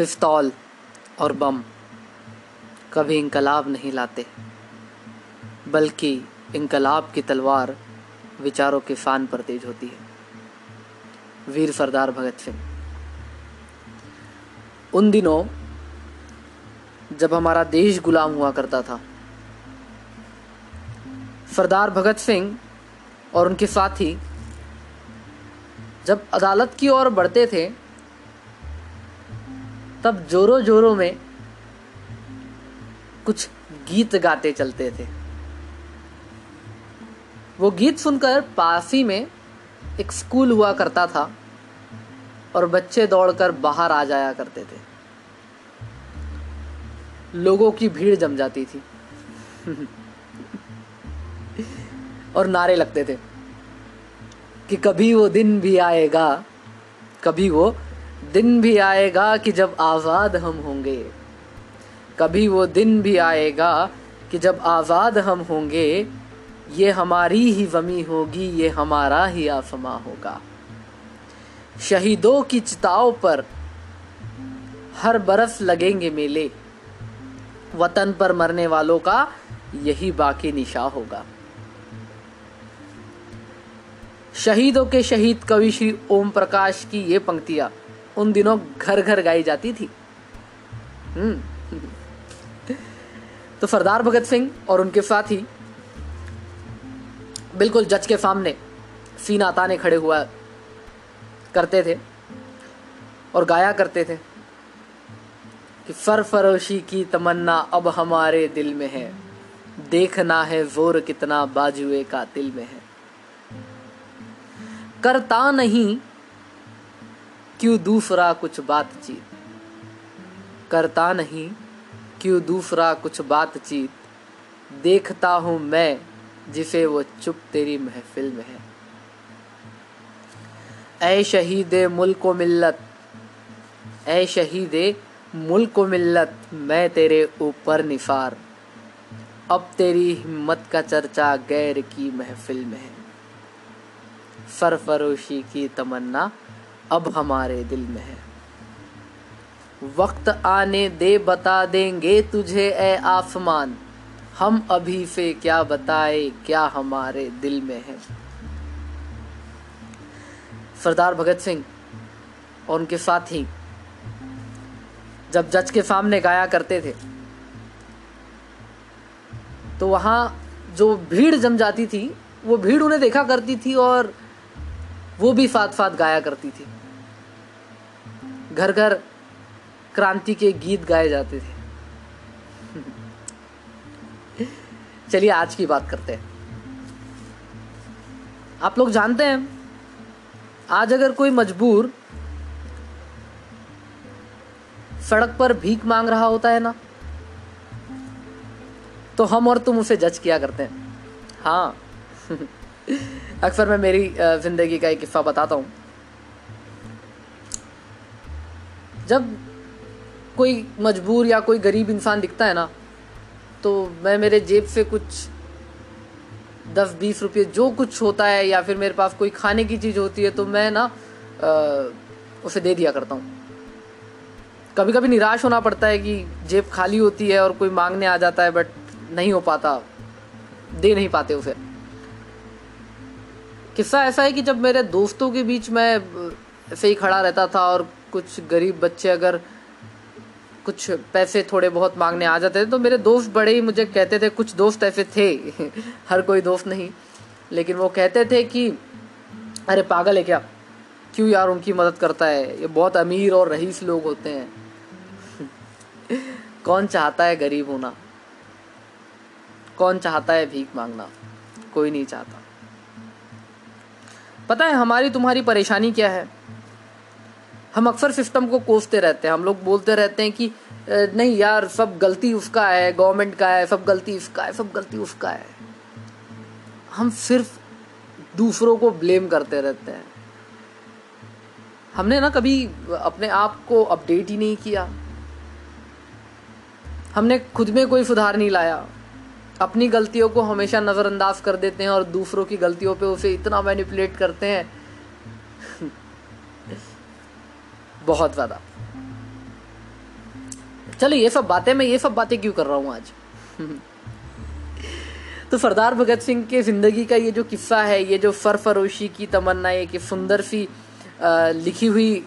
पिस्तौल और बम कभी इनकलाब नहीं लाते, बल्कि इनकलाब की तलवार विचारों के फान पर तेज होती है। वीर सरदार भगत सिंह, उन दिनों जब हमारा देश गुलाम हुआ करता था, सरदार भगत सिंह और उनके साथी जब अदालत की ओर बढ़ते थे तब जोरों जोरों में कुछ गीत गाते चलते थे। वो गीत सुनकर पास ही में एक स्कूल हुआ करता था और बच्चे दौड़कर बाहर आ जाया करते थे। लोगों की भीड़ जम जाती थी। और नारे लगते थे कि कभी वो दिन भी आएगा, कभी वो दिन भी आएगा कि जब आज़ाद हम होंगे। कभी वो दिन भी आएगा कि जब आज़ाद हम होंगे, ये हमारी ही जमी होगी, ये हमारा ही आसमां होगा। शहीदों की चिताओं पर हर बरस लगेंगे मेले। वतन पर मरने वालों का यही बाकी निशा होगा। शहीदों के शहीद कवि श्री ओम प्रकाश की ये पंक्तियाँ। उन दिनों घर घर गाई जाती थी। हम्म। तो सरदार भगत सिंह और उनके साथी बिल्कुल जज के सामने सीना ताने खड़े हुआ करते थे और गाया करते थे कि फरोशी की तमन्ना अब हमारे दिल में है। देखना है ज़ोर कितना बाजुए का दिल में है। करता नहीं क्यों दूसरा कुछ बातचीत? करता नहीं, क्यों दूसरा कुछ बातचीत? देखता हूँ मैं, जिसे वो चुप तेरी महफिल में है। ऐ शहीद मुल्क मिल्लत, ऐ शहीद मुल्क मिल्लत, मैं तेरे ऊपर निफार। अब तेरी हिम्मत का चर्चा गैर की महफिल में है। सरफरोशी की तमन्ना अब हमारे दिल में है। वक्त आने दे, बता देंगे तुझे, ए आसमान। हम अभी से क्या बताए, क्या हमारे दिल में है। सरदार भगत सिंह और उनके साथी जब जज के सामने गाया करते थे तो वहाँ जो भीड़ जम जाती थी, वो भीड़ उन्हें देखा करती थी और वो भी साथ साथ गाया करती थी। घर घर क्रांति के गीत गाए जाते थे। चलिए आज की बात करते हैं। आप लोग जानते हैं, आज अगर कोई मजबूर सड़क पर भीख मांग रहा होता है ना तो हम और तुम उसे जज किया करते हैं। हाँ अक्सर मैं मेरी ज़िंदगी का एक किस्सा बताता हूँ। जब कोई मजबूर या कोई गरीब इंसान दिखता है ना तो मैं मेरे जेब से कुछ दस बीस रुपये जो कुछ होता है या फिर मेरे पास कोई खाने की चीज़ होती है तो मैं ना आ, उसे दे दिया करता हूँ। कभी कभी निराश होना पड़ता है कि जेब खाली होती है और कोई मांगने आ जाता है बट नहीं हो पाता। दे नहीं पाते उसे। किस्सा ऐसा है कि जब मेरे दोस्तों के बीच में ऐसे ही खड़ा रहता था और कुछ गरीब बच्चे अगर कुछ पैसे थोड़े बहुत मांगने आ जाते थे तो मेरे दोस्त बड़े ही मुझे कहते थे, कुछ दोस्त ऐसे थे। हर कोई दोस्त नहीं। लेकिन वो कहते थे कि, अरे पागल है क्या? क्यों यार उनकी मदद करता है? ये बहुत अमीर और रईस लोग होते हैं। कौन चाहता है गरीब होना? कौन चाहता है भीख मांगना? कोई नहीं चाहता। पता है, हमारी तुम्हारी परेशानी क्या है? हम अक्सर सिस्टम को कोसते रहते हैं। हम लोग बोलते रहते हैं कि नहीं यार, सब गलती उसका है गवर्नमेंट का है, सब गलती उसका है, सब गलती उसका है। हम सिर्फ़ दूसरों को ब्लेम करते रहते हैं। हमने ना कभी अपने आप को अपडेट ही नहीं किया। हमने खुद में कोई सुधार नहीं लाया। अपनी गलतियों को हमेशा नज़रअंदाज कर देते हैं और दूसरों की गलतियों पे उसे इतना मैनिपुलेट करते हैं बहुत ज़्यादा। चलो, ये सब बातें, मैं ये सब बातें क्यों कर रहा हूँ आज? तो सरदार भगत सिंह के ज़िंदगी का ये जो किस्सा है, ये जो फरफरोशी की तमन्ना कि सुंदर सी लिखी हुई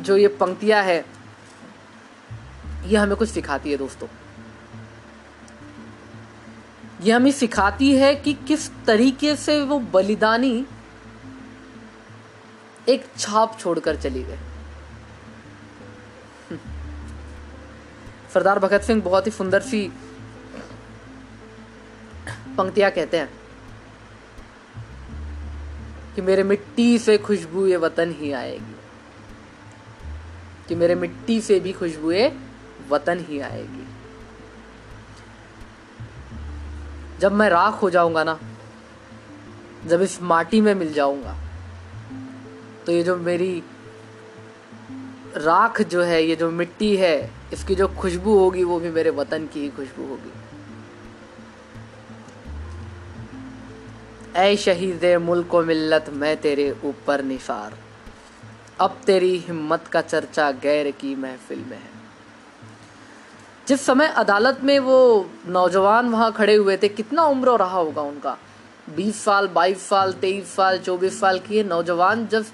जो ये पंक्तियाँ है, ये हमें कुछ सिखाती है दोस्तों। ये हमें सिखाती है कि किस तरीके से वो बलिदानी एक छाप छोड़कर चली गए सरदार भगत सिंह बहुत ही सुंदर सी पंक्तियाँ कहते हैं कि मेरे मिट्टी से खुशबू ये वतन ही आएगी। कि मेरे मिट्टी से भी खुशबू वतन ही आएगी। जब मैं राख हो जाऊँगा ना, जब इस माटी में मिल जाऊँगा तो ये जो मेरी राख जो है, ये जो मिट्टी है, इसकी जो खुशबू होगी, वो भी मेरे वतन की ही खुशबू होगी। ऐ शहीद मुल्क मिल्लत, मैं तेरे ऊपर निसार अब तेरी हिम्मत का चर्चा गैर की महफिल में है। जिस समय अदालत में वो नौजवान वहाँ खड़े हुए थे, कितना उम्र रहा होगा उनका? बीस साल, बाईस साल, तेईस साल, चौबीस साल की नौजवान जब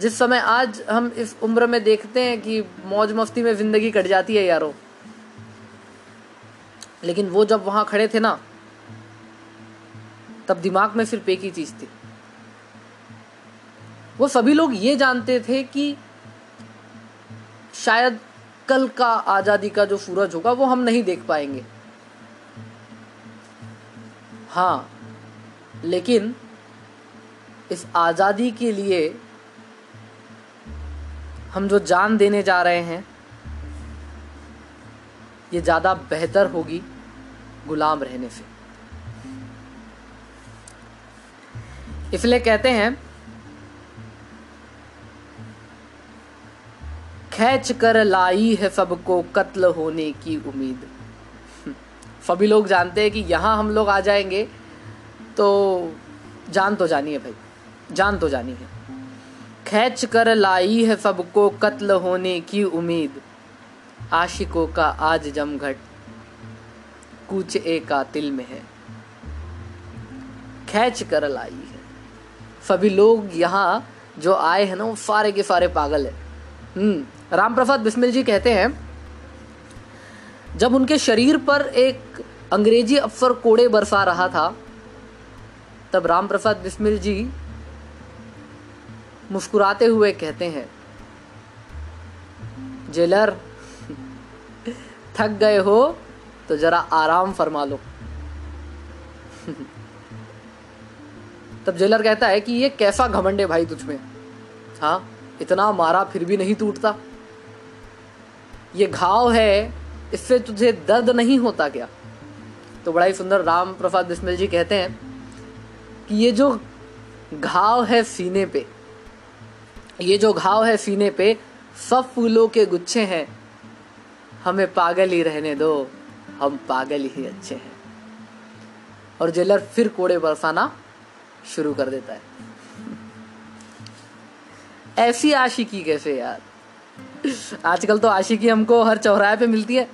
जिस समय आज हम इस उम्र में देखते हैं कि मौज मस्ती में ज़िंदगी कट जाती है यारो। लेकिन वो जब वहाँ खड़े थे ना, तब दिमाग में सिर्फ़ एक ही चीज़ थी। वो सभी लोग ये जानते थे कि शायद कल का आज़ादी का जो सूरज होगा, वो हम नहीं देख पाएँगे। हाँ लेकिन इस आज़ादी के लिए हम जो जान देने जा रहे हैं, ये ज़्यादा बेहतर होगी गुलाम रहने से। इसलिए कहते हैं, खैच कर लाई है सबको कत्ल होने की उम्मीद। सभी लोग जानते हैं कि यहाँ हम लोग आ जाएँगे तो जान तो जानी है भाई, जान तो जानी है। खैच कर लाई है सबको कत्ल होने की उम्मीद। आशिकों का आज जमघट कुछ एक कातिल में है। खैच कर लाई है। सभी लोग यहाँ जो आए हैं ना, वो सारे के सारे पागल है। हम्म राम प्रसाद बिस्मिल जी कहते हैं, जब उनके शरीर पर एक अंग्रेज़ी अफसर कोड़े बरसा रहा था, तब राम प्रसाद बिस्मिल जी मुस्कुराते हुए कहते हैं, जेलर, थक गए हो तो जरा आराम फरमा लो। तब जेलर कहता है कि ये कैसा घमंड है भाई तुझमें हाँ इतना मारा फिर भी नहीं टूटता। ये घाव है, इससे तुझे दर्द नहीं होता क्या? तो बड़ा ही सुंदर राम प्रसाद बिस्मिल जी कहते हैं कि ये जो घाव है सीने पे ये जो घाव है सीने पे, सब फूलों के गुच्छे हैं। हमें पागल ही रहने दो, हम पागल ही अच्छे हैं। और जेलर फिर कोड़े बरसाना शुरू कर देता है। ऐसी आशिकी कैसे यार? आजकल तो आशिकी हमको हर चौराहे पे मिलती है।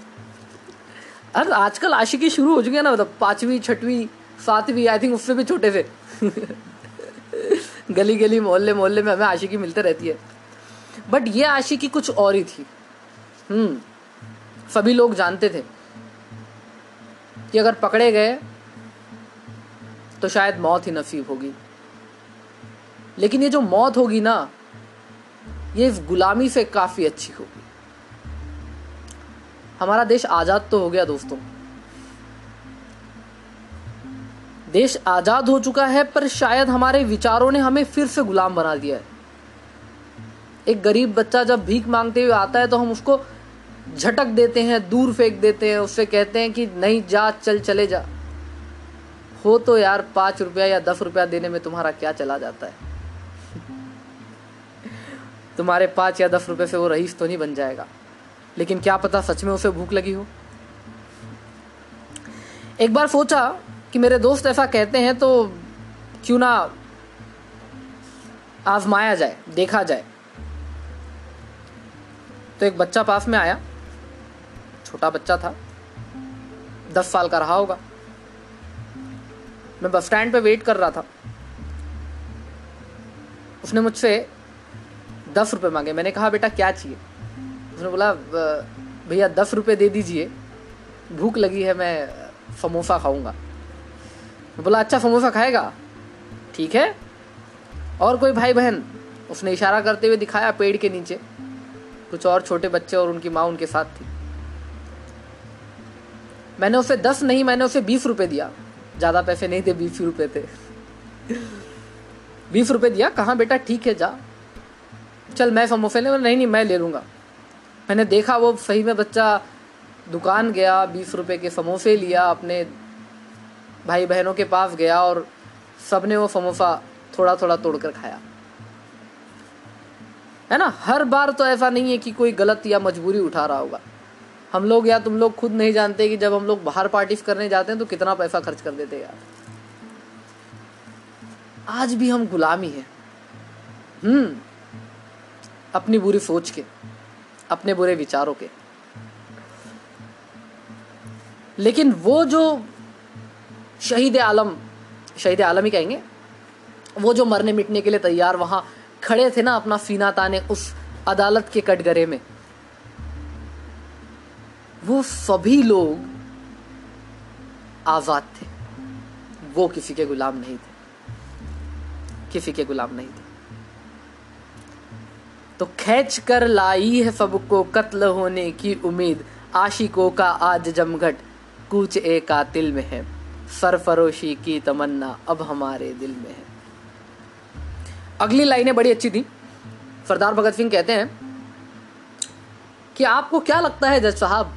अरे आजकल आशिकी शुरू हो चुकी है ना मतलब पांचवी, छठवीं, सातवीं आई थिंक उससे भी छोटे से। गली गली मोहल्ले मोहल्ले में हमें आशिकी मिलते रहती है। बट ये आशिकी कुछ और ही थी। हम्म। सभी लोग जानते थे कि अगर पकड़े गए तो शायद मौत ही नसीब होगी। लेकिन ये जो मौत होगी ना, ये इस गुलामी से काफ़ी अच्छी होगी। हमारा देश आज़ाद तो हो गया दोस्तों। देश आज़ाद हो चुका है, पर शायद हमारे विचारों ने हमें फिर से गुलाम बना दिया है। एक गरीब बच्चा जब भीख मांगते हुए आता है तो हम उसको झटक देते हैं, दूर फेंक देते हैं, उससे कहते हैं कि, नहीं, जा, चल, चले जा। हो तो यार, पाँच रुपया या दस रुपया देने में तुम्हारा क्या चला जाता है? तुम्हारे पाँच या दस रुपये से वो रईस तो नहीं बन जाएगा। लेकिन क्या पता सच में उसे भूख लगी हो। एक बार सोचा कि मेरे दोस्त ऐसा कहते हैं तो क्यों ना आजमाया जाए, देखा जाए। तो एक बच्चा पास में आया, छोटा बच्चा था, दस साल का रहा होगा। मैं बस स्टैंड पे वेट कर रहा था। उसने मुझसे दस रुपए मांगे। मैंने कहा, बेटा, क्या चाहिए? उसने बोला भैया, दस रुपए दे दीजिए। भूख लगी है, मैं समोसा खाऊँगा। बोला अच्छा समोसा खाएगा? ठीक है। और कोई भाई बहन, उसने इशारा करते हुए दिखाया पेड़ के नीचे। कुछ और छोटे बच्चे और उनकी माँ उनके साथ थी। मैंने उसे दस नहीं, मैंने उसे बीस रुपए दिया। ज़्यादा पैसे नहीं थे, बीस रुपए थे। बीस रुपए दिया, कहा बेटा, ठीक है, जा। चल, मैं समोसे ले, नहीं नहीं, मैं ले लूँगा। मैंने देखा, वो सही में बच्चा दुकान गया, बीस रुपए के समोसे लिया, अपने भाई बहनों के पास गया और सबने वो समोसा थोड़ा थोड़ा तोड़कर खाया। है ना? हर बार तो ऐसा नहीं है कि कोई गलत या मजबूरी उठा रहा होगा। हम लोग या तुम लोग खुद नहीं जानते कि जब हम लोग बाहर पार्टी करने जाते हैं तो कितना पैसा खर्च कर देते यार। आज भी हम गुलामी हैं। हम्म। अपनी बुरी सोच के, अपने बुरे विचारों के। लेकिन वो जो शहीद आलम शहीद आलम ही कहेंगे। वो जो मरने मिटने के लिए तैयार वहाँ खड़े थे ना अपना सीना ताने उस अदालत के कटघरे में। वो सभी लोग आज़ाद थे। वो किसी के गुलाम नहीं थे। किसी के गुलाम नहीं थे। तो खेच कर लाई है सबको कत्ल होने की उम्मीद। आशिकों का आज जमघट कूच ए कातिल में है। सरफरोशी की तमन्ना अब हमारे दिल में है। अगली लाइनें बड़ी अच्छी थी। सरदार भगत सिंह कहते हैं कि आपको क्या लगता है जज साहब?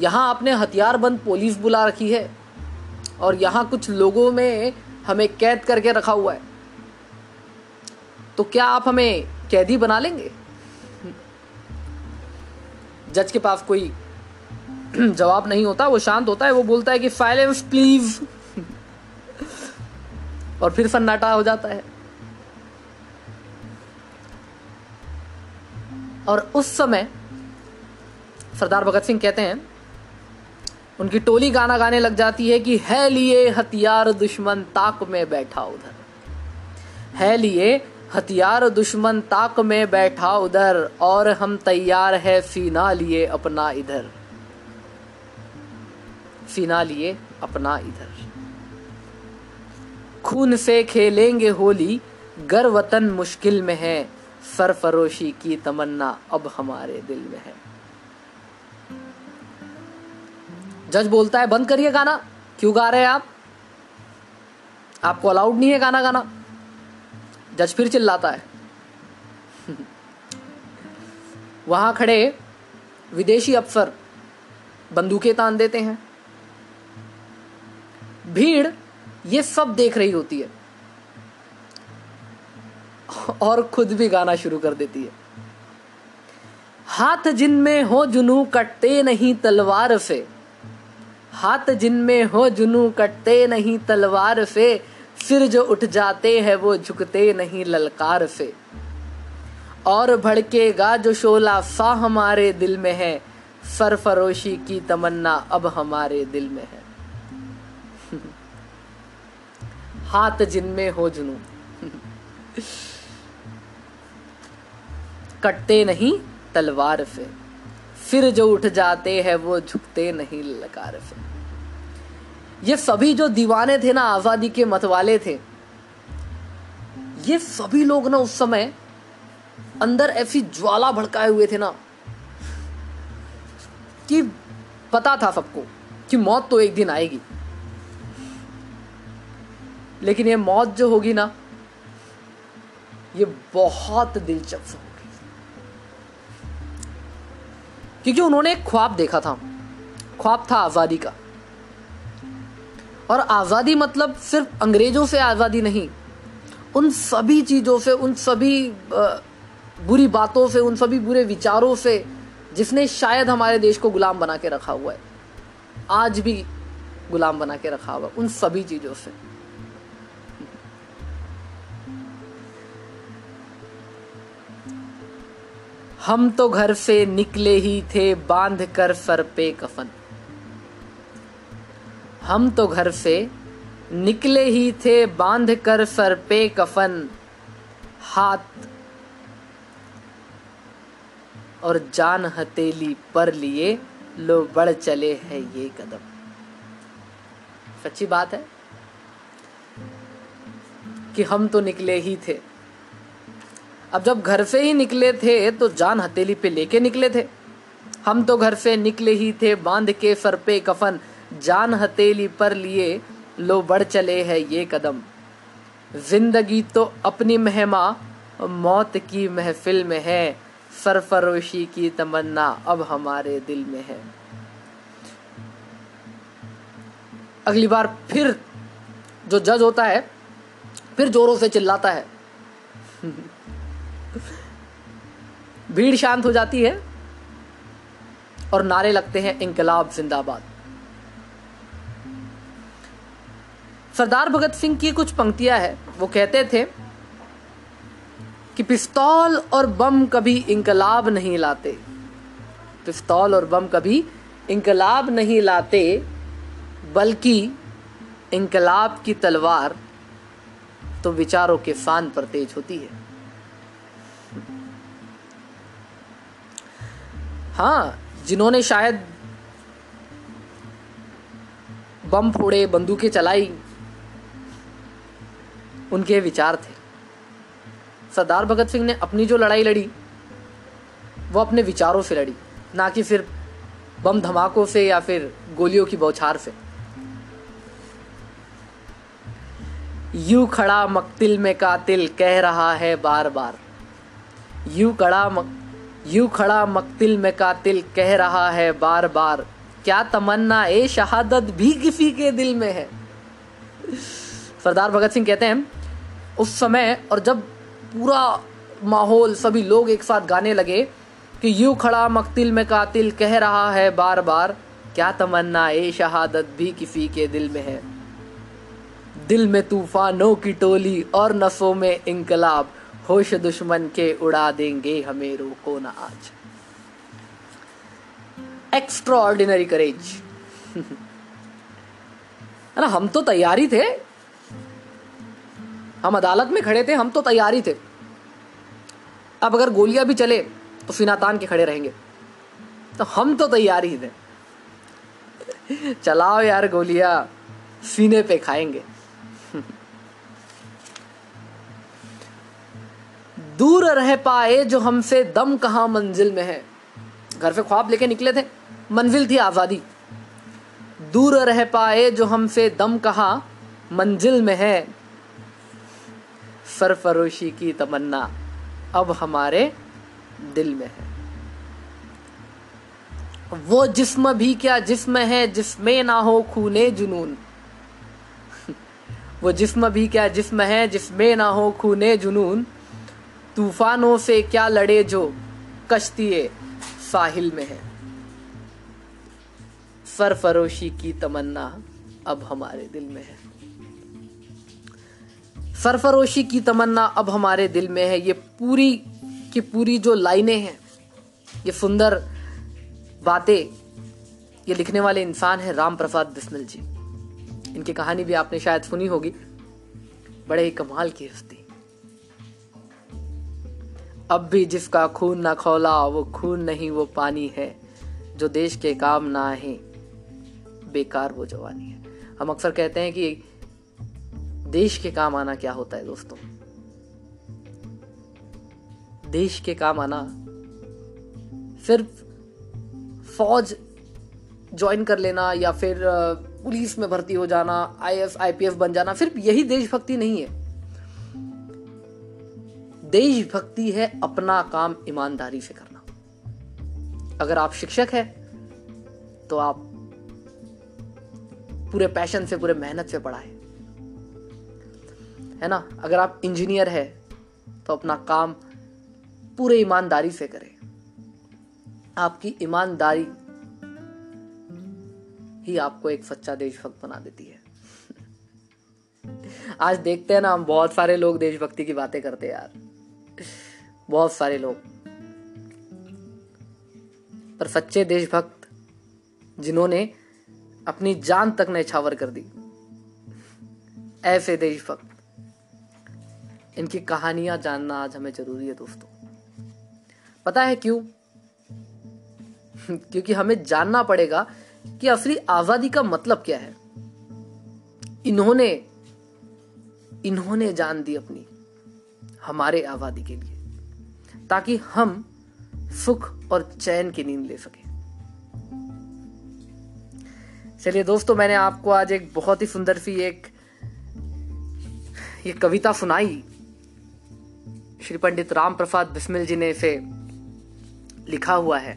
यहाँ आपने हथियारबंद पुलिस बुला रखी है और यहाँ कुछ लोगों में हमें कैद करके रखा हुआ है। तो क्या आप हमें कैदी बना लेंगे? जज के पास कोई जवाब नहीं होता, वो शांत होता है, वो बोलता है कि साइलेंस प्लीज़ और फिर सन्नाटा हो जाता है। और उस समय सरदार भगत सिंह कहते हैं, उनकी टोली गाना गाने लग जाती है कि, है लिए हथियार दुश्मन ताक में बैठा उधर। है लिए हथियार दुश्मन ताक में बैठा उधर और हम तैयार है सीना लिए अपना इधर। सीना लिए अपना इधर। खून से खेलेंगे होली, गर वतन मुश्किल में है, सरफरोशी की तमन्ना अब हमारे दिल में है। जज बोलता है, बंद करिए गाना, क्यों गा रहे हैं आप? आपको अलाउड नहीं है गाना गाना। जज फिर चिल्लाता है। वहाँ खड़े विदेशी अफसर बंदूकें तान देते हैं। भीड़, ये सब देख रही होती है। और खुद भी गाना शुरू कर देती है। हाथ जिनमें हो जुनू कटते नहीं तलवार से हाथ जिनमें हो जुनू कटते नहीं तलवार से सिर जो उठ जाते हैं वो झुकते नहीं ललकार से और भड़केगा जो शोला सा हमारे दिल में है। सरफरोशी की तमन्ना अब हमारे दिल में है। हाथ जिनमें हो जुनू कटते नहीं तलवार से फिर जो उठ जाते हैं वो झुकते नहीं लकार से ये सभी जो दीवाने थे ना, आज़ादी के मतवाले थे, ये सभी लोग ना उस समय अंदर ऐसी ज्वाला भड़काए हुए थे ना कि पता था सबको कि मौत तो एक दिन आएगी। लेकिन ये मौत जो होगी ना, ये बहुत दिलचस्प होगी। क्योंकि उन्होंने एक ख्वाब देखा था। ख्वाब था आज़ादी का। और आज़ादी मतलब सिर्फ़ अंग्रेज़ों से आज़ादी नहीं, उन सभी चीज़ों से, उन सभी बुरी बातों से, उन सभी बुरे विचारों से, जिसने शायद हमारे देश को गुलाम बना के रखा हुआ है, आज भी गुलाम बना के रखा हुआ उन सभी चीज़ों से। हम तो घर से निकले ही थे, बाँध कर सर पे कफन। हम तो घर से निकले ही थे, बाँध कर सर पे कफन। हाथ और जान हथेली पर लिए लो बढ़ चले हैं ये कदम। सच्ची बात है कि हम तो निकले ही थे। अब जब घर से ही निकले थे तो जान हथेली पे लेके निकले थे। हम तो घर से निकले ही थे, बाँध के सर पे कफन, जान हथेली पर लिए लो बढ़ चले है ये कदम। ज़िंदगी तो अपनी मेहमा, मौत की महफिल में है सरफरोशी की तमन्ना अब हमारे दिल में है। अगली बार फिर जो जज होता है, फिर जोरों से चिल्लाता है। भीड़ शांत हो जाती है और नारे लगते हैं इंकलाब जिंदाबाद। सरदार भगत सिंह की कुछ पंक्तियाँ हैं। वो कहते थे कि पिस्तौल और बम कभी इंकलाब नहीं लाते। पिस्तौल और बम कभी इंकलाब नहीं लाते, बल्कि इंकलाब की तलवार तो विचारों के फान पर तेज होती है। हाँ जिन्होंने शायद बम फोड़े, बंदूकें चलाई, उनके विचार थे। सरदार भगत सिंह ने अपनी जो लड़ाई लड़ी, वो अपने विचारों से लड़ी, ना कि फिर बम धमाकों से या फिर गोलियों की बौछार से। यू खड़ा मकतिल में कातिल कह रहा है बार बार यू खड़ा मक यू खड़ा मकतिल में कातिल कह रहा है बार बार क्या तमन्ना ए शहादत भी किसी के दिल में है? सरदार भगत सिंह कहते हैं, उस समय और जब पूरा माहौल सभी लोग एक साथ गाने लगे कि यू खड़ा मकतिल में कातिल कह रहा है बार बार क्या तमन्ना ए शहादत भी किसी के दिल में है? दिल में तूफानों की टोली और नसों में इंकलाब होश दुश्मन के उड़ा देंगे हमें, रोको ना आज। एक्स्ट्रा ऑर्डिनरी करेज ना हम तो तैयारी थे। हम अदालत में खड़े थे, हम तो तैयारी थे। अब अगर गोलियाँ भी चले तो सीना तान के खड़े रहेंगे। तो हम तो तैयार ही थे। चलाओ यार गोलियाँ, सीने पे खाएँगे। दूर रह पाए जो हमसे दम कहा मंजिल में है। घर से ख्वाब लेके निकले थे। मंजिल थी आज़ादी। दूर रह पाए जो हमसे दम कहा मंजिल में है। सरफरोशी की तमन्ना अब हमारे दिल में है। वो जिस्म भी क्या जिस्म है, जिसमें ना हो खूने जुनून। वो जिस्म भी क्या जिस्म है, जिसमें ना हो खूने जुनून। तूफानों से क्या लड़े जो कश्ती साहिल में है? सरफरोशी की तमन्ना अब हमारे दिल में है। सरफरोशी की तमन्ना अब हमारे दिल में है। ये पूरी की पूरी जो लाइनें हैं, ये सुंदर बातें, ये लिखने वाले इंसान हैं राम प्रसाद बिस्मिल जी। इनकी कहानी भी आपने शायद सुनी होगी। बड़े ही कमाल की हस्ती। अब भी जिसका खून ना खोला, वो खून नहीं, वो पानी है, जो देश के काम ना है। बेकार वो जवानी है। हम अक्सर कहते हैं कि देश के काम आना क्या होता है दोस्तों? देश के काम आना सिर्फ़ फौज ज्वाइन कर लेना या फिर पुलिस में भर्ती हो जाना आई एस बन जाना, सिर्फ़ यही देशभक्ति नहीं है। देशभक्ति है अपना काम ईमानदारी से करना। अगर आप शिक्षक हैं तो आप पूरे पैशन से, पूरे मेहनत से पढ़ाए। है ना? अगर आप इंजीनियर है तो अपना काम पूरे ईमानदारी से करें। आपकी ईमानदारी ही आपको एक सच्चा देशभक्त बना देती है। आज देखते हैं ना, हम बहुत सारे लोग देशभक्ति की बातें करते हैं यार। बहुत सारे लोग। पर सच्चे देशभक्त जिन्होंने अपनी जान तक नछावर कर दी, ऐसे देशभक्त, इनकी कहानियाँ जानना आज हमें ज़रूरी है दोस्तों। पता है क्यों? क्योंकि हमें जानना पड़ेगा कि असली आज़ादी का मतलब क्या है। इन्होंने इन्होंने जान दी अपनी, हमारे आबादी के लिए। ताकि हम सुख और चैन की नींद ले सके। चलिए दोस्तों, मैंने आपको आज एक बहुत ही सुंदर सी एक, ये कविता सुनाई। श्री पंडित राम प्रसाद बिस्मिल जी ने इसे लिखा हुआ है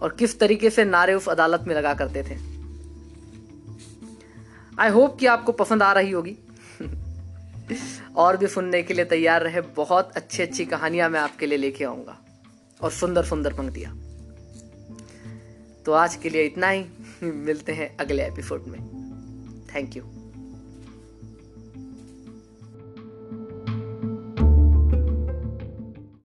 और किस तरीके से नारे उस अदालत में लगा करते थे। आई होप कि आपको पसंद आ रही होगी। और भी सुनने के लिए तैयार रहे। बहुत अच्छी अच्छी कहानियाँ मैं आपके लिए लेके आऊँगा। और सुंदर सुंदर पंक्तियाँ। तो आज के लिए इतना ही। मिलते हैं अगले एपिसोड में। Thank you